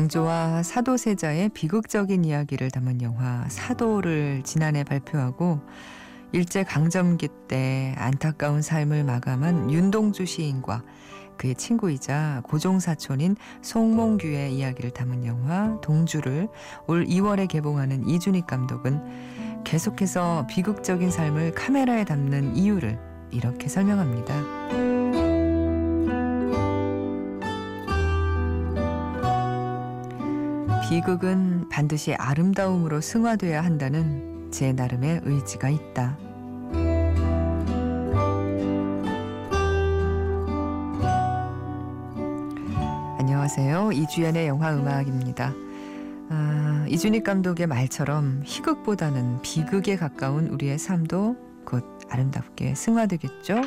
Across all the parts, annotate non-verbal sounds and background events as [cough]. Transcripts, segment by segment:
영조와 사도세자의 비극적인 이야기를 담은 영화 사도를 지난해 발표하고 일제 강점기 때 안타까운 삶을 마감한 윤동주 시인과 그의 친구이자 고종사촌인 송몽규의 이야기를 담은 영화 동주를 올 2월에 개봉하는 이준익 감독은 계속해서 비극적인 삶을 카메라에 담는 이유를 이렇게 설명합니다. 비극은 반드시 아름다움으로 승화돼야 한다는 제 나름의 의지가 있다. 안녕하세요. 이주연의 영화 음악입니다. 아, 이준익 감독의 말처럼 희극보다는 비극에 가까운 우리의 삶도 곧 아름답게 승화되겠죠?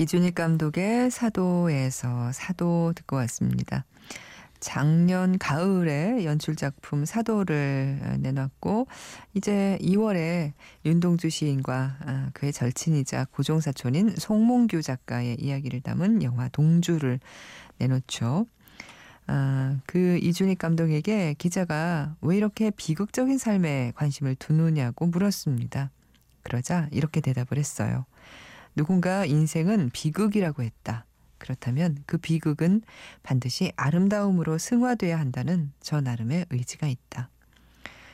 이준익 감독의 사도에서 사도 듣고 왔습니다. 작년 가을에 연출 작품 사도를 내놨고 이제 2월에 윤동주 시인과 아, 그의 절친이자 고종사촌인 송몽규 작가의 이야기를 담은 영화 동주를 내놓죠. 아, 그 이준익 감독에게 기자가 왜 이렇게 비극적인 삶에 관심을 두느냐고 물었습니다. 그러자 이렇게 대답을 했어요. 누군가 인생은 비극이라고 했다. 그렇다면 그 비극은 반드시 아름다움으로 승화돼야 한다는 저 나름의 의지가 있다.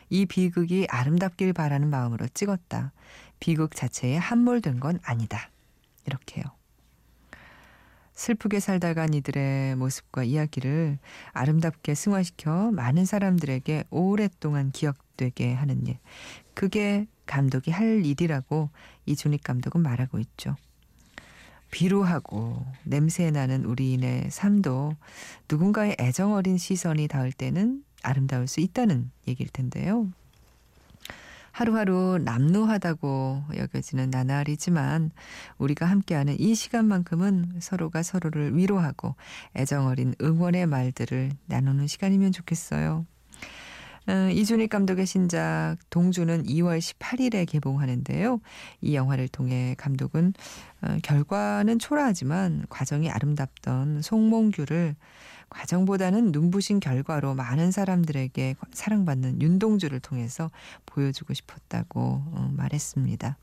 이 비극이 아름답길 바라는 마음으로 찍었다. 비극 자체에 함몰된 건 아니다. 이렇게요. 슬프게 살다 간 이들의 모습과 이야기를 아름답게 승화시켜 많은 사람들에게 오랫동안 기억되게 하는 일. 그게 감독이 할 일이라고 이준익 감독은 말하고 있죠. 비루하고 냄새 나는 우리인의 삶도 누군가의 애정 어린 시선이 닿을 때는 아름다울 수 있다는 얘기일 텐데요. 하루하루 남루하다고 여겨지는 나날이지만 우리가 함께하는 이 시간만큼은 서로가 서로를 위로하고 애정 어린 응원의 말들을 나누는 시간이면 좋겠어요. 어, 이준익 감독의 신작 동주는 2월 18일에 개봉하는데요. 이 영화를 통해 감독은 어, 결과는 초라하지만 과정이 아름답던 송몽규를 과정보다는 눈부신 결과로 많은 사람들에게 사랑받는 윤동주를 통해서 보여주고 싶었다고 어, 말했습니다.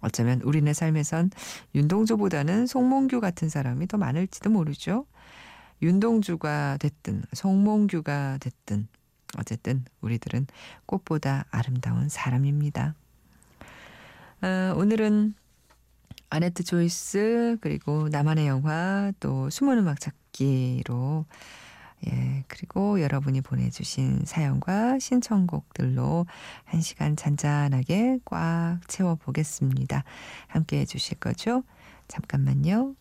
어쩌면 우리네 삶에선 윤동주보다는 송몽규 같은 사람이 더 많을지도 모르죠. 윤동주가 됐든 송몽규가 됐든 어쨌든 우리들은 꽃보다 아름다운 사람입니다. 아, 오늘은 아네트 조이스 그리고 나만의 영화 또 숨은 음악 찾기로 예, 그리고 여러분이 보내주신 사연과 신청곡들로 한 시간 잔잔하게 꽉 채워보겠습니다. 함께 해주실 거죠? 잠깐만요.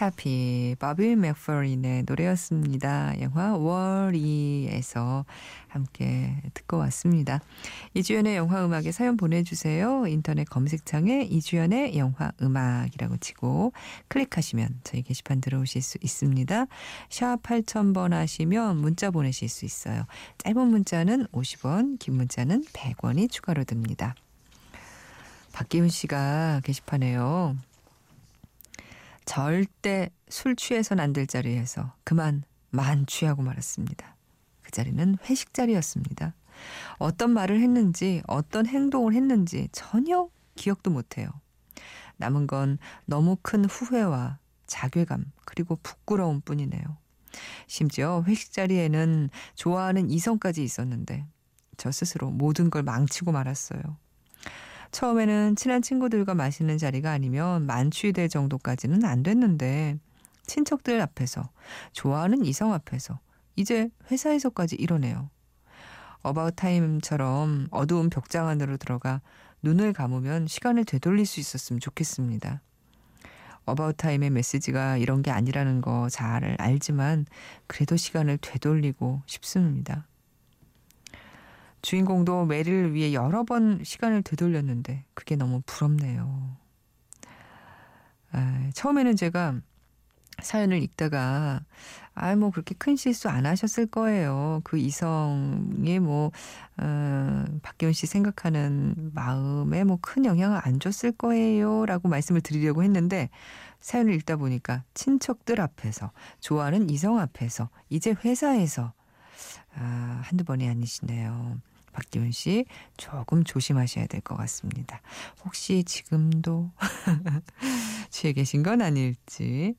Happy. 바비 맥퍼린의 노래였습니다. 영화 월이에서 함께 듣고 왔습니다. 이주연의 영화 음악에 사연 보내주세요. 인터넷 검색창에 이주연의 영화 음악이라고 치고 클릭하시면 저희 게시판 들어오실 수 있습니다. 샵 8000번 하시면 문자 보내실 수 있어요. 짧은 문자는 50원, 긴 문자는 100원이 추가로 듭니다. 박기훈 씨가 게시판에요. 절대 술 취해선 안 될 자리에서 그만 만취하고 말았습니다. 그 자리는 회식 자리였습니다. 어떤 말을 했는지 어떤 행동을 했는지 전혀 기억도 못해요. 남은 건 너무 큰 후회와 자괴감 그리고 부끄러움 뿐이네요. 심지어 회식 자리에는 좋아하는 이성까지 있었는데 저 스스로 모든 걸 망치고 말았어요. 처음에는 친한 친구들과 마시는 자리가 아니면 만취될 정도까지는 안 됐는데 친척들 앞에서 좋아하는 이성 앞에서 이제 회사에서까지 이러네요. About Time처럼 어두운 벽장 안으로 들어가 눈을 감으면 시간을 되돌릴 수 있었으면 좋겠습니다. About Time의 메시지가 이런 게 아니라는 거 잘 알지만 그래도 시간을 되돌리고 싶습니다. 주인공도 메리를 위해 여러 번 시간을 되돌렸는데 그게 너무 부럽네요. 아, 처음에는 제가 사연을 읽다가 아 뭐 그렇게 큰 실수 안 하셨을 거예요. 그 이성이 뭐 어, 박기훈 씨 생각하는 마음에 뭐 큰 영향을 안 줬을 거예요라고 말씀을 드리려고 했는데 사연을 읽다 보니까 친척들 앞에서 좋아하는 이성 앞에서 이제 회사에서 아, 한두 번이 아니시네요. 박기훈 씨 조금 조심하셔야 될 것 같습니다. 혹시 지금도 [laughs] 취해 계신 건 아닐지.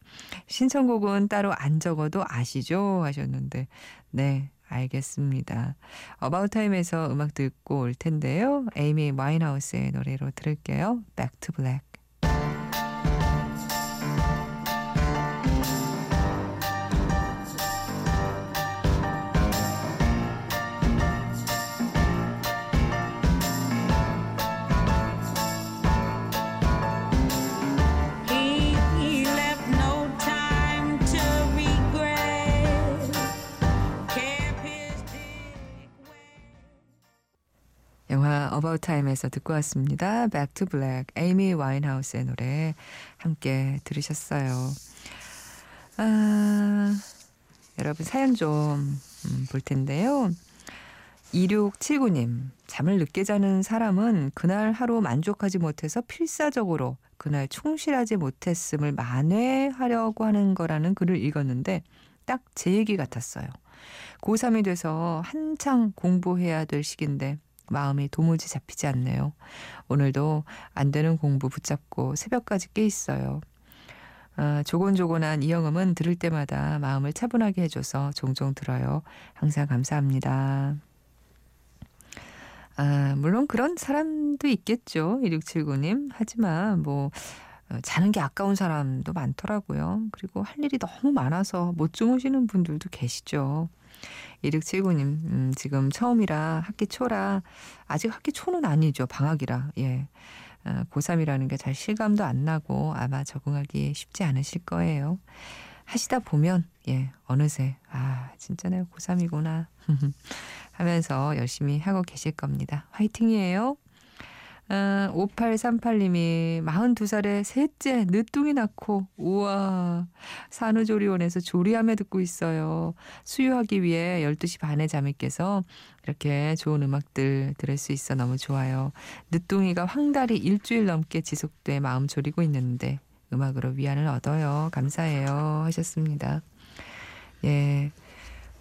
신청곡은 따로 안 적어도 아시죠? 하셨는데 네. 알겠습니다. About Time에서 음악 듣고 올 텐데요. 에이미 와인하우스의 노래로 들을게요. Back to Black. 어바웃 타임에서 듣고 왔습니다. Back to Black, 에이미 와인하우스의 노래 함께 들으셨어요. 아, 여러분 사연 좀볼 음, 텐데요. 2679님, 잠을 늦게 자는 사람은 그날 하루 만족하지 못해서 필사적으로 그날 충실하지 못했음을 만회하려고 하는 거라는 글을 읽었는데 딱 제 얘기 같았어요. 고3이 돼서 한창 공부해야 될 시기인데 마음이 도무지 잡히지 않네요. 오늘도 안 되는 공부 붙잡고 새벽까지 깨 있어요. 아, 조곤조곤한 이영음은 들을 때마다 마음을 차분하게 해줘서 종종 들어요. 항상 감사합니다. 아, 물론 그런 사람도 있겠죠. 1679님. 하지만 뭐, 어, 자는 게 아까운 사람도 많더라고요. 그리고 할 일이 너무 많아서 못 주무시는 분들도 계시죠. 2679님, 음, 지금 처음이라 학기 초라, 아직 학기 초는 아니죠. 방학이라, 예. 어, 고3이라는 게 잘 실감도 안 나고 아마 적응하기 쉽지 않으실 거예요. 하시다 보면, 예, 어느새, 아, 진짜 내가 고3이구나. [laughs] 하면서 열심히 하고 계실 겁니다. 화이팅이에요. 아, 5838님이 42살에 셋째 늦둥이 낳고 우와 산후조리원에서 조리하며 듣고 있어요. 수유하기 위해 12시 반에 잠이 깨서 이렇게 좋은 음악들 들을 수 있어 너무 좋아요. 늦둥이가 황달이 일주일 넘게 지속돼 마음 졸이고 있는데 음악으로 위안을 얻어요. 감사해요 하셨습니다. 예.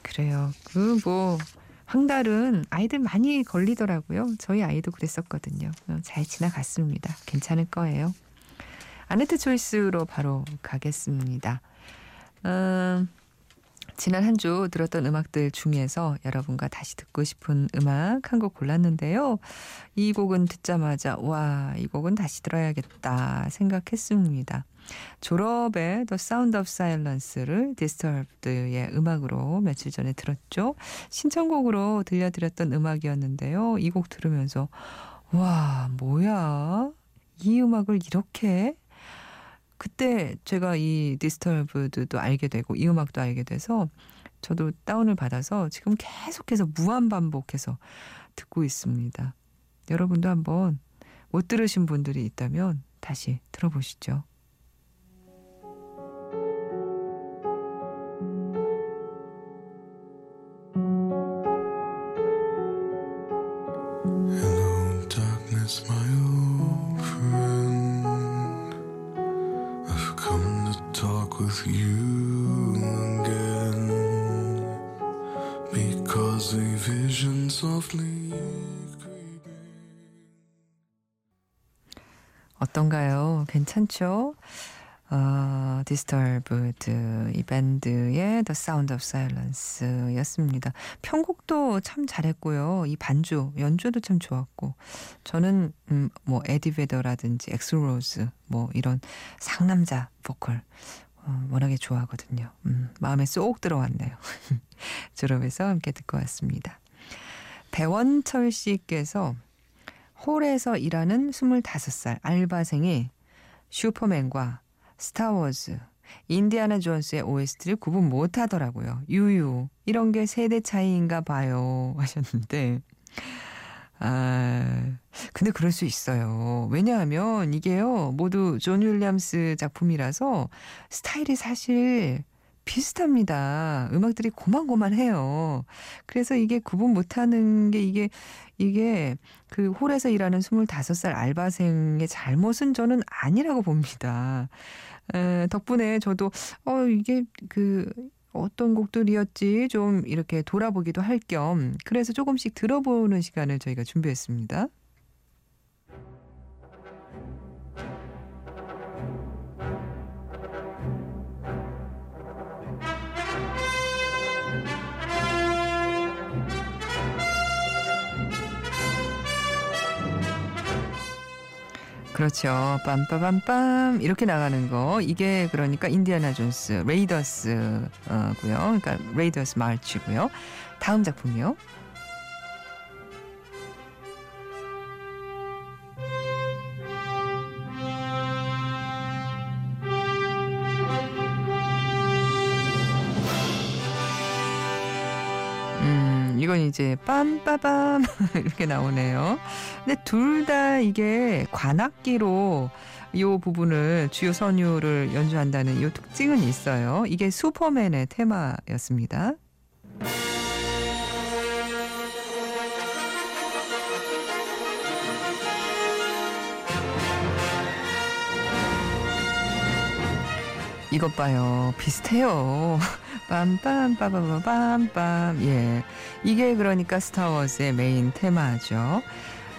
그래요. 그뭐 황달은 아이들 많이 걸리더라고요. 저희 아이도 그랬었거든요. 어, 잘 지나갔습니다. 괜찮을 거예요. 아네뜨 choice로 바로 가겠습니다. 음, 지난 한 주 들었던 음악들 중에서 여러분과 다시 듣고 싶은 음악 한 곡 골랐는데요. 이 곡은 듣자마자 와, 이 곡은 다시 들어야겠다 생각했습니다. 졸업의 The Sound of Silence를 디스터브드의 음악으로 며칠 전에 들었죠. 신청곡으로 들려드렸던 음악이었는데요. 이 곡 들으면서 와 뭐야 이 음악을 이렇게 그때 제가 이 디스터브드도 알게 되고 이 음악도 알게 돼서 저도 다운을 받아서 지금 계속해서 무한 반복해서 듣고 있습니다. 여러분도 한번 못 들으신 분들이 있다면 다시 들어보시죠. 어떤가요? 괜찮죠? 어, 디스터브드 이 밴드의 The Sound of Silence였습니다. 편곡도 참 잘했고요. 이 반주 연주도 참 좋았고 저는 음, 뭐 에디 베더라든지 액슬 로즈 뭐 이런 상남자 보컬 어, 워낙에 좋아하거든요. 음, 마음에 쏙 들어왔네요. [laughs] 졸업에서 함께 듣고 왔습니다. 배원철 씨께서 홀에서 일하는 25살 알바생이 슈퍼맨과 스타워즈, 인디아나 존스의 OST를 구분 못 하더라고요. 유유. 이런 게 세대 차이인가 봐요. [laughs] 하셨는데. 아, 근데 그럴 수 있어요. 왜냐하면 이게요, 모두 존 윌리엄스 작품이라서 스타일이 사실 비슷합니다. 음악들이 고만고만해요. 그래서 이게 구분 못하는 게 이게 이게 그 홀에서 일하는 25살 알바생의 잘못은 저는 아니라고 봅니다. 에, 덕분에 저도 어 이게 그 어떤 곡들이었지 좀 이렇게 돌아보기도 할 겸 그래서 조금씩 들어보는 시간을 저희가 준비했습니다. 그렇죠. 빰빠밤빰 이렇게 나가는 거 이게 그러니까 인디아나 존스 레이더스고요. 그러니까 레이더스 마치고요. 다음 작품이요. 이제 빰빠밤 [laughs] 이렇게 나오네요. 근데 둘 다 이게 관악기로 이 부분을 주요 선율을 연주한다는 이 특징은 있어요. 이게 슈퍼맨의 테마였습니다. 이것 봐요. 비슷해요. [laughs] 빰빰 빠바바빰빰 예 이게 그러니까 스타워즈의 메인 테마죠.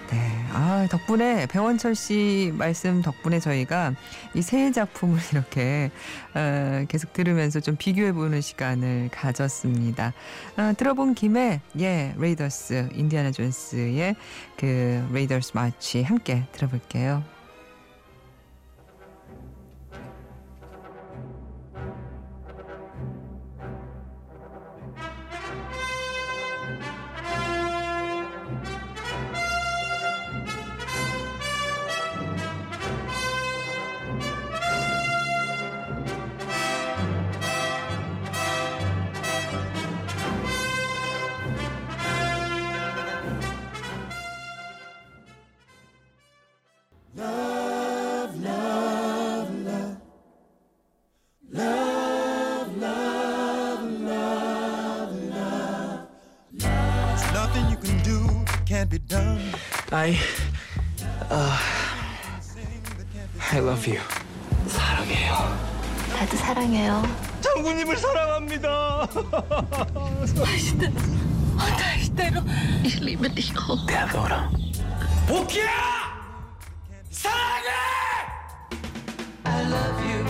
네. 아, 덕분에 배원철 씨 말씀 덕분에 저희가 이 세 작품을 [laughs] 이렇게 어, 계속 들으면서 좀 비교해 보는 시간을 가졌습니다. 어, 들어본 김에 예, 레이더스 인디아나 존스의 그 Raiders March 함께 들어볼게요. You. 사랑해요. 나도 사랑해요. 장군님을 사랑합니다. 어, 다시대로. Ich liebe dich auch. Te adoro. 복희야! 사랑해! I love you.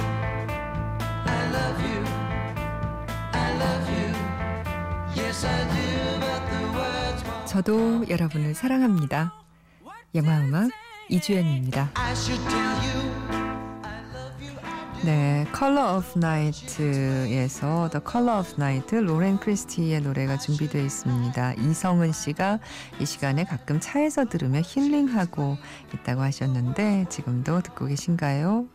I love you. I love you. Yes, I do, but the words won't 저도 여러분을 사랑합니다. 영화음악 이주연입니다. I should tell you. 네, Color of Night에서 The Color of Night 로렌 크리스티의 노래가 준비되어 있습니다. 이성은 씨가 이 시간에 가끔 차에서 들으며 힐링하고 있다고 하셨는데 지금도 듣고 계신가요?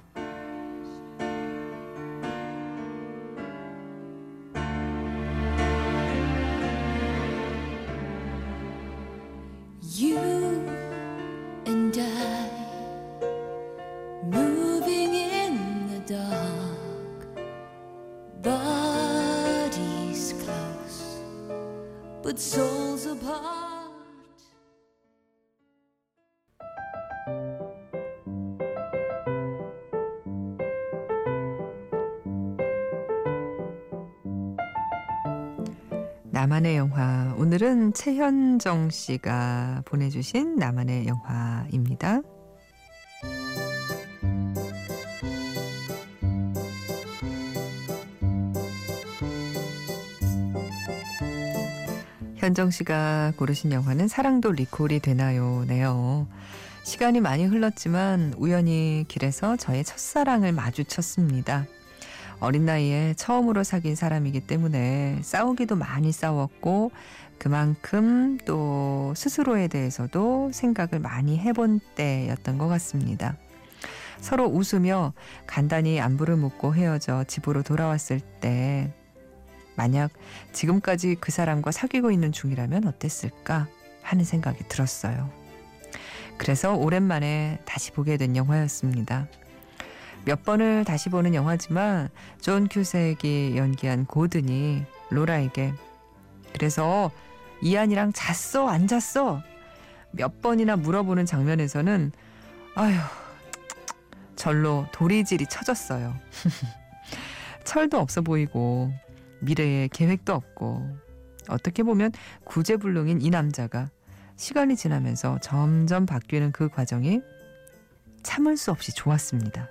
나만의 영화. 오늘은 최현정 씨가 보내주신 나만의 영화입니다. 현정 씨가 고르신 영화는 사랑도 리콜이 되나요? 네요. 시간이 많이 흘렀지만 우연히 길에서 저의 첫사랑을 마주쳤습니다. 어린 나이에 처음으로 사귄 사람이기 때문에 싸우기도 많이 싸웠고 그만큼 또 스스로에 대해서도 생각을 많이 해본 때였던 것 같습니다. 서로 웃으며 간단히 안부를 묻고 헤어져 집으로 돌아왔을 때 만약 지금까지 그 사람과 사귀고 있는 중이라면 어땠을까 하는 생각이 들었어요. 그래서 오랜만에 다시 보게 된 영화였습니다. 몇 번을 다시 보는 영화지만 존 큐색이 연기한 고든이 로라에게 그래서 이안이랑 잤어 안 잤어 몇 번이나 물어보는 장면에서는 아휴 절로 도리질이 쳐졌어요. [laughs] 철도 없어 보이고 미래에 계획도 없고 어떻게 보면 구제불능인 이 남자가 시간이 지나면서 점점 바뀌는 그 과정이 참을 수 없이 좋았습니다.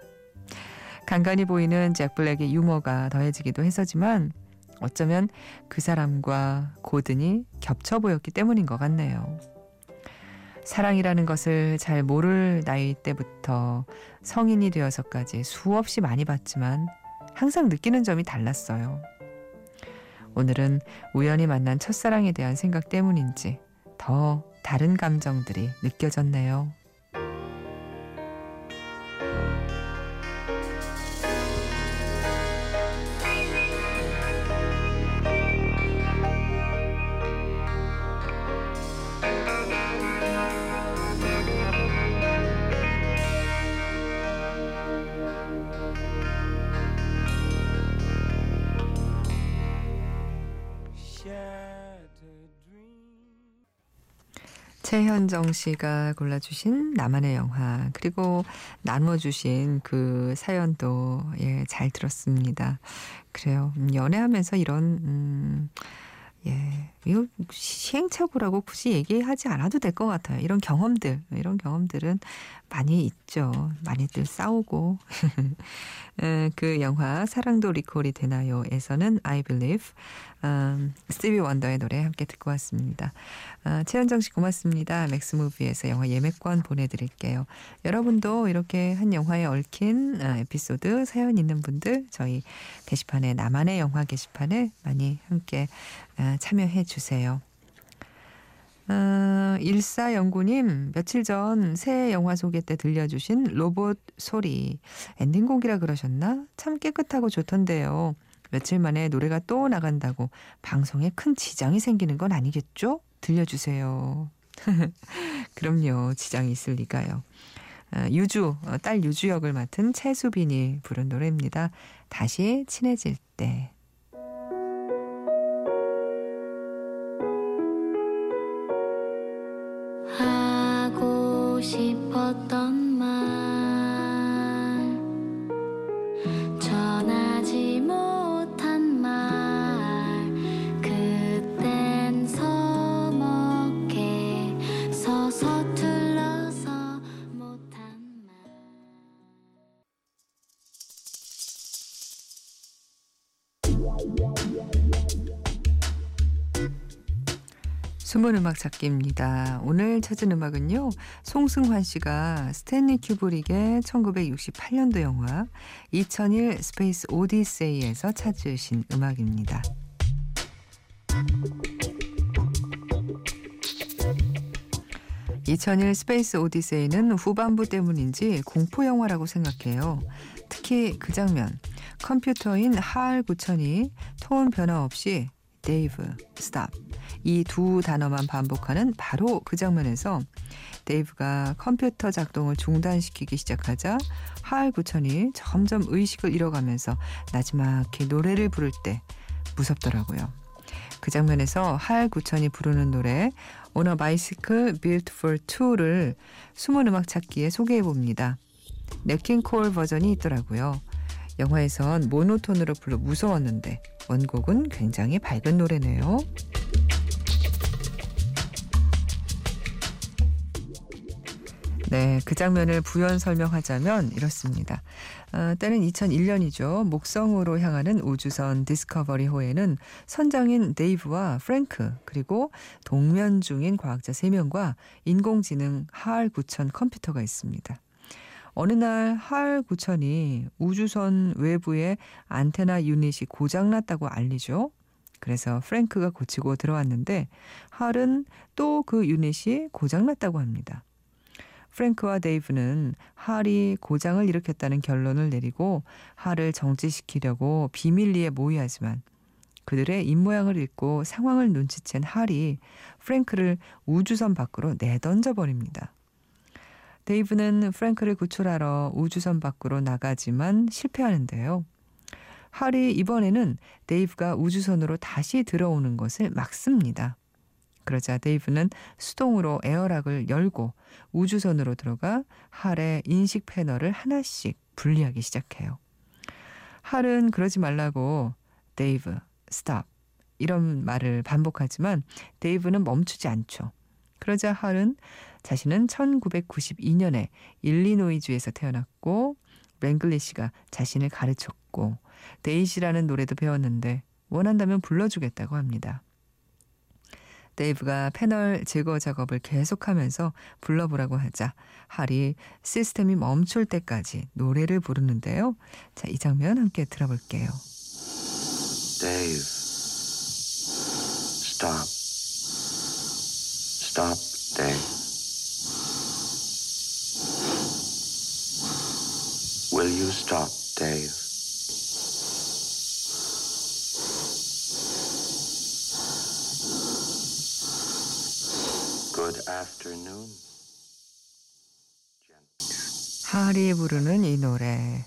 간간히 보이는 잭 블랙의 유머가 더해지기도 했었지만 어쩌면 그 사람과 고든이 겹쳐 보였기 때문인 것 같네요. 사랑이라는 것을 잘 모를 나이 때부터 성인이 되어서까지 수없이 많이 봤지만 항상 느끼는 점이 달랐어요. 오늘은 우연히 만난 첫사랑에 대한 생각 때문인지 더 다른 감정들이 느껴졌네요. 최현정 씨가 골라주신 나만의 영화 그리고 나눠주신 그 사연도 예, 잘 들었습니다. 그래요. 음, 연애하면서 이런 음, 예 이거 시행착오라고 굳이 얘기하지 않아도 될 것 같아요. 이런 경험들 이런 경험들은 많이 있죠. 많이들 싸우고 [laughs] 에, 그 영화 사랑도 리콜이 되나요에서는 I Believe 음, 스티비 원더의 노래 함께 듣고 왔습니다. 아, 최현정 씨 고맙습니다. 맥스무비에서 영화 예매권 보내드릴게요. 여러분도 이렇게 한 영화에 얽힌 아, 에피소드 사연 있는 분들 저희 게시판에 나만의 영화 게시판에 많이 함께 아, 참여해 주세요. 어, 일사영구님 며칠 전 새 영화 소개 때 들려주신 로봇 소리 엔딩곡이라 그러셨나? 참 깨끗하고 좋던데요. 며칠 만에 노래가 또 나간다고 방송에 큰 지장이 생기는 건 아니겠죠? 들려주세요. [laughs] 그럼요. 지장이 있을 리가요. 어, 유주, 어, 딸 유주 역을 맡은 최수빈이 부른 노래입니다. 다시 친해질 때. 숨은 음악 찾기입니다. 오늘 찾은 음악은요. 송승환 씨가 스탠리 큐브릭의 1968년도 영화 2001 스페이스 오디세이에서 찾으신 음악입니다. (2001) 스페이스 오디세이는 후반부 때문인지 공포 영화라고 생각해요. 특히 그 장면 컴퓨터인 할 구천이 톤 변화 없이 데이브 stop 이 두 단어만 반복하는 바로 그 장면에서 데이브가 컴퓨터 작동을 중단시키기 시작하자 할 구천이 점점 의식을 잃어가면서 나지막히 노래를 부를 때 무섭더라고요. 그 장면에서 할 구천이 부르는 노래 On a Bicycle Built for Two를 숨은 음악 찾기에 소개해 봅니다. 냇 킹 콜 버전이 있더라고요. 영화에선 모노톤으로 불러 무서웠는데 원곡은 굉장히 밝은 노래네요. 네, 그 장면을 부연 설명하자면 이렇습니다. 어, 때는 2001년이죠. 목성으로 향하는 우주선 디스커버리호에는 선장인 데이브와 프랭크 그리고 동면 중인 과학자 3명과 인공지능 하알 9000 컴퓨터가 있습니다. 어느 날 9000이 우주선 외부에 안테나 유닛이 고장났다고 알리죠. 그래서 프랭크가 고치고 들어왔는데 할은 또 그 유닛이 고장났다고 합니다. 프랭크와 데이브는 할이 고장을 일으켰다는 결론을 내리고 할을 정지시키려고 비밀리에 모의하지만 그들의 입모양을 읽고 상황을 눈치챈 할이 프랭크를 우주선 밖으로 내던져 버립니다. 데이브는 프랭크를 구출하러 우주선 밖으로 나가지만 실패하는데요. 할이 이번에는 데이브가 우주선으로 다시 들어오는 것을 막습니다. 그러자 데이브는 수동으로 에어락을 열고 우주선으로 들어가 할의 인식 패널을 하나씩 분리하기 시작해요. 할은 그러지 말라고 데이브, stop 이런 말을 반복하지만 데이브는 멈추지 않죠. 그러자 할은 자신은 1992년에 일리노이주에서 태어났고 랭글리 씨가 자신을 가르쳤고 데이지라는 노래도 배웠는데 원한다면 불러주겠다고 합니다. 데이브가 패널 제거 작업을 계속하면서 불러보라고 하자 할이 시스템이 멈출 때까지 노래를 부르는데요. 자, 이 장면 함께 들어볼게요. Dave. Stop. Dave. Will you stop, Dave? Good afternoon. 할이 부르는 이 노래.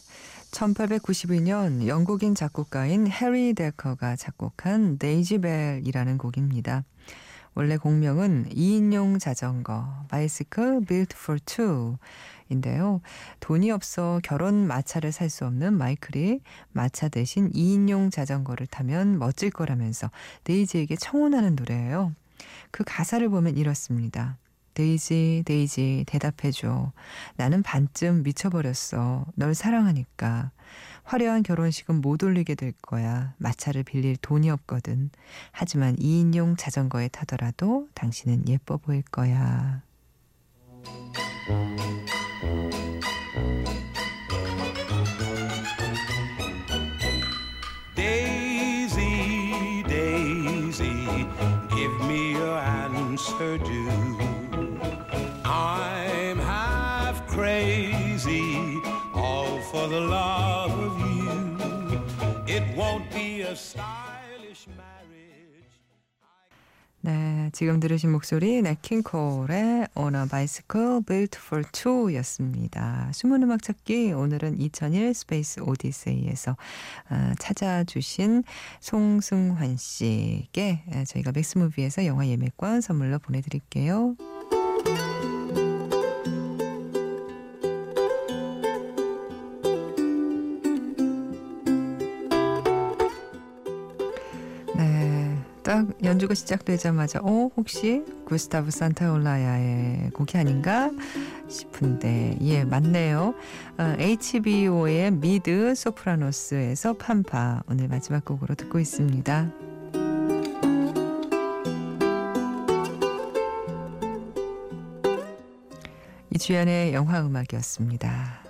1892년 영국인 작곡가인 해리 데커가 작곡한 Daisy Bell이라는 곡입니다. 원래 곡명은 2인용 자전거 Bicycle Built for Two 인데요. 돈이 없어 결혼 마차를 살 수 없는 마이클이 마차 대신 2인용 자전거를 타면 멋질 거라면서 데이지에게 청혼하는 노래예요. 그 가사를 보면 이렇습니다. 데이지, 데이지, 대답해줘. 나는 반쯤 미쳐버렸어. 널 사랑하니까. 화려한 결혼식은 못 올리게 될 거야. 마차를 빌릴 돈이 없거든. 하지만 2인용 자전거에 타더라도 당신은 예뻐 보일 거야. Daisy, Daisy, give me your answer due. For the love of you. It won't be a stylish marriage. 네, 지금 들으신 목소리 네킹콜의 On a Bicycle Built for Two 였습니다. 숨은 음악 찾기 오늘은 2001 스페이스 오디세이에서 어, 찾아주신 송승환 에, 저희가 맥스무비에서 영화 예매권 선물로 보내드릴게요. 딱 연주가 시작되자마자 어 혹시 구스타브 산타올라야의 곡이 아닌가 싶은데 예 맞네요. 어, HBO의 미드 소프라노스에서 판파 오늘 마지막 곡으로 듣고 있습니다. 이주연의 영화 음악이었습니다.